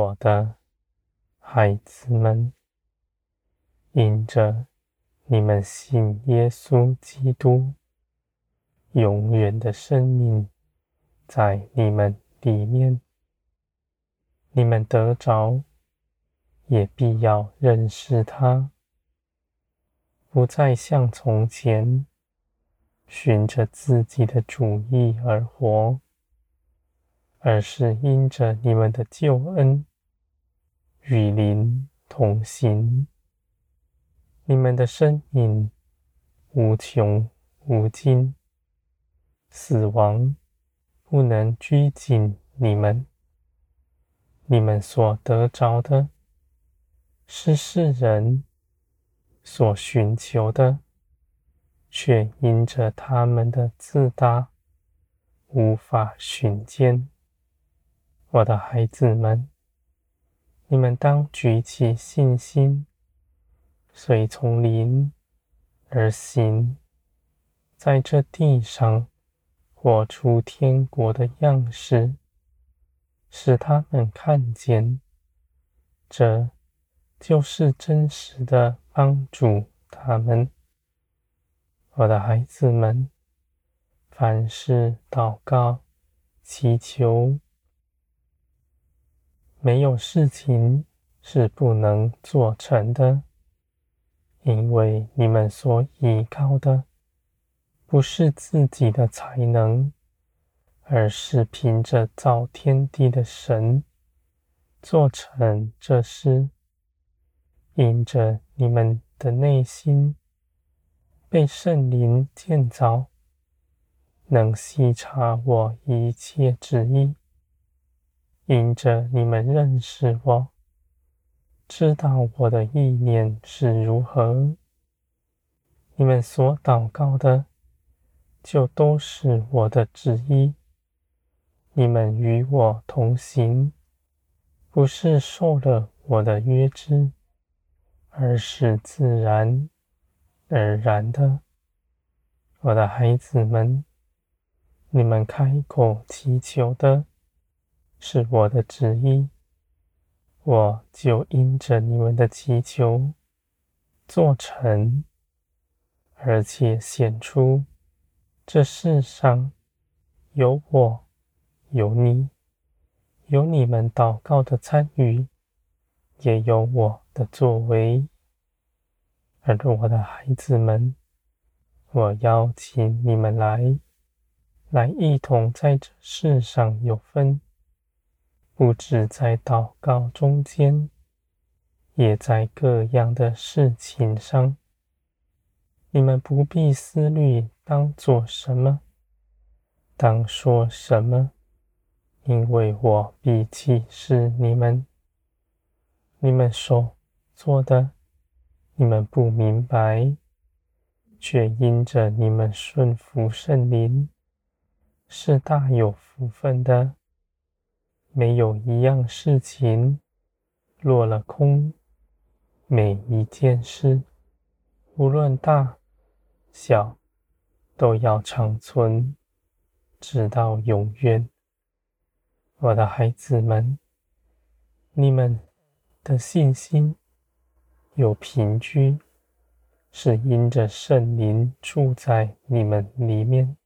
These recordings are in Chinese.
我的孩子们，因着你们信耶稣基督，永远的生命在你们里面，你们得着，也必要认识他，不再像从前循着自己的主意而活。而是因着你们的救恩与灵同行，你们的生命无穷无尽，死亡不能拘谨你们。你们所得着的，是世人所寻求的，却因着他们的自大，无法寻见。我的孩子们，你们当举起信心，随从灵而行，在这地上活出天国的样式，使他们看见，这就是真实的帮助他们。我的孩子们，凡事祷告、祈求。没有事情是不能做成的，因为你们所依靠的不是自己的才能，而是凭着造天地的神做成这事。因着你们的内心被圣灵建造，能细察我一切旨意。因着你们认识我，知道我的意念是如何，你们所祷告的，就都是我的旨意。你们与我同行，不是受了我的约制，而是自然而然的。我的孩子们，你们开口祈求的。是我的旨意，我就因着你们的祈求做成，而且显出这世上有我，有你，有你们祷告的参与，也有我的作为。而我的孩子们，我邀请你们来，来一同在这世上有分。不止在祷告中间，也在各样的事情上。你们不必思虑当做什么，当说什么，因为我必启示你们。你们所做的，你们不明白，却因着你们顺服圣灵，是大有福分的。没有一样事情落了空，每一件事，无论大小，都要长存，直到永远。我的孩子们，你们的信心有平均，是因着圣灵住在你们里面，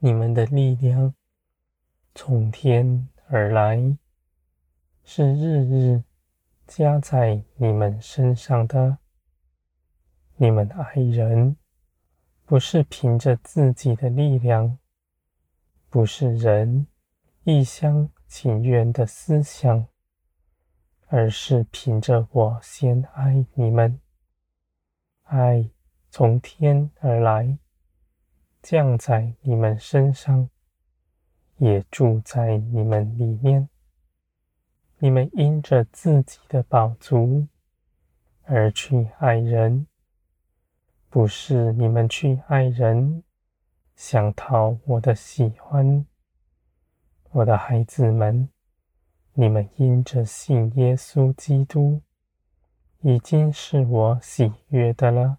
你们的力量。从天而来，是日日加在你们身上的。你们爱人，不是凭着自己的力量，不是人一厢情愿的思想，而是凭着我先爱你们，爱从天而来，降在你们身上。也住在你们里面。你们因着自己的宝足而去爱人，不是你们去爱人，想讨我的喜欢。我的孩子们，你们因着信耶稣基督，已经是我喜悦的了。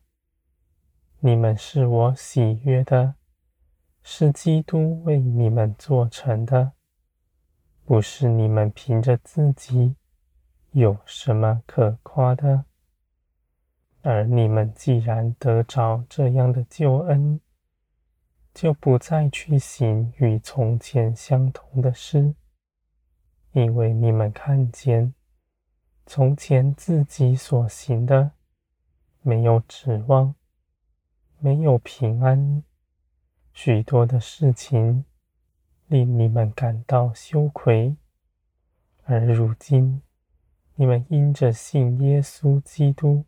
你们是我喜悦的。是基督为你们做成的，不是你们凭着自己有什么可夸的。而你们既然得着这样的救恩，就不再去行与从前相同的事，因为你们看见从前自己所行的，没有指望，没有平安，许多的事情。令你们感到羞愧，而如今你们因着信耶稣基督，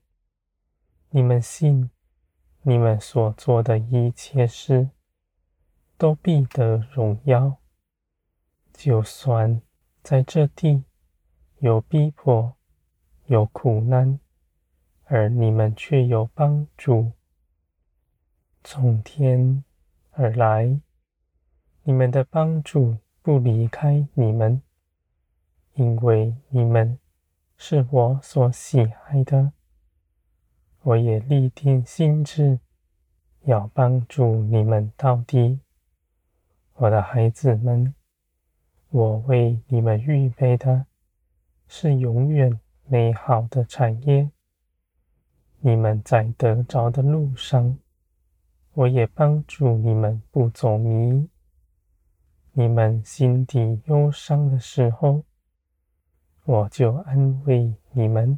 你们信，你们所做的一切事都必得荣耀。就算在这地有逼迫、有苦难，而你们却有帮助从天而来。你们的帮助不离开你们，因为你们是我所喜爱的。我也立定心志，要帮助你们到底。我的孩子们，我为你们预备的是永远美好的产业。你们在得着的路上，我也帮助你们不走迷。你们心底忧伤的时候，我就安慰你们；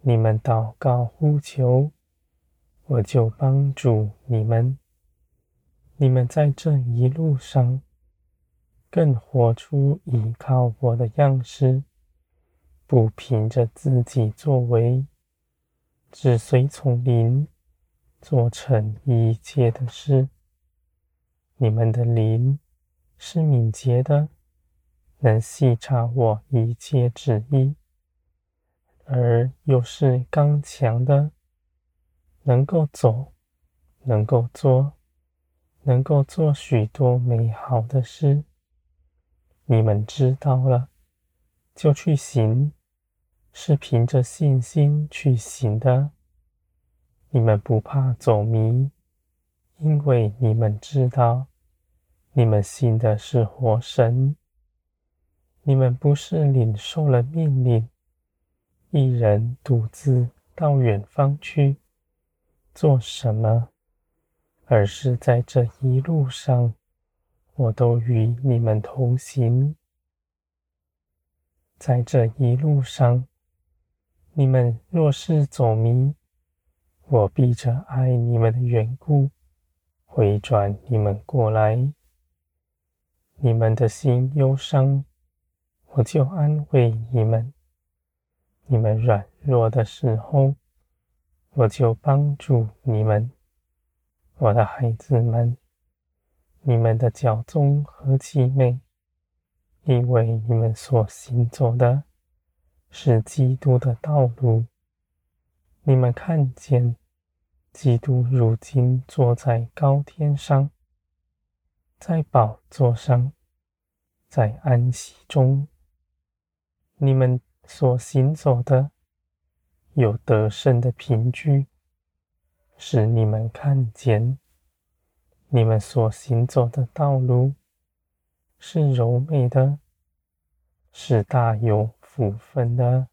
你们祷告呼求，我就帮助你们。你们在这一路上，更活出依靠我的样式，不凭着自己作为，只随从灵，做成一切的事。你们的灵。是敏捷的，能细察我一切旨意；而又是刚强的，能够走，能够做，能够做许多美好的事。你们知道了，就去行，是凭着信心去行的。你们不怕走迷，因为你们知道。你们信的是活神，你们不是领受了命令，一人独自到远方去做什么，而是在这一路上，我都与你们同行。在这一路上，你们若是走迷，我必着爱你们的缘故，回转你们过来。你们的心忧伤，我就安慰你们；你们软弱的时候，我就帮助你们。我的孩子们，你们的脚踪何其美！因为你们所行走的是基督的道路。你们看见基督如今坐在高天上。在宝座上，在安息中，你们所行走的有得胜的凭据，使你们看见你们所行走的道路是柔美的，是大有福分的。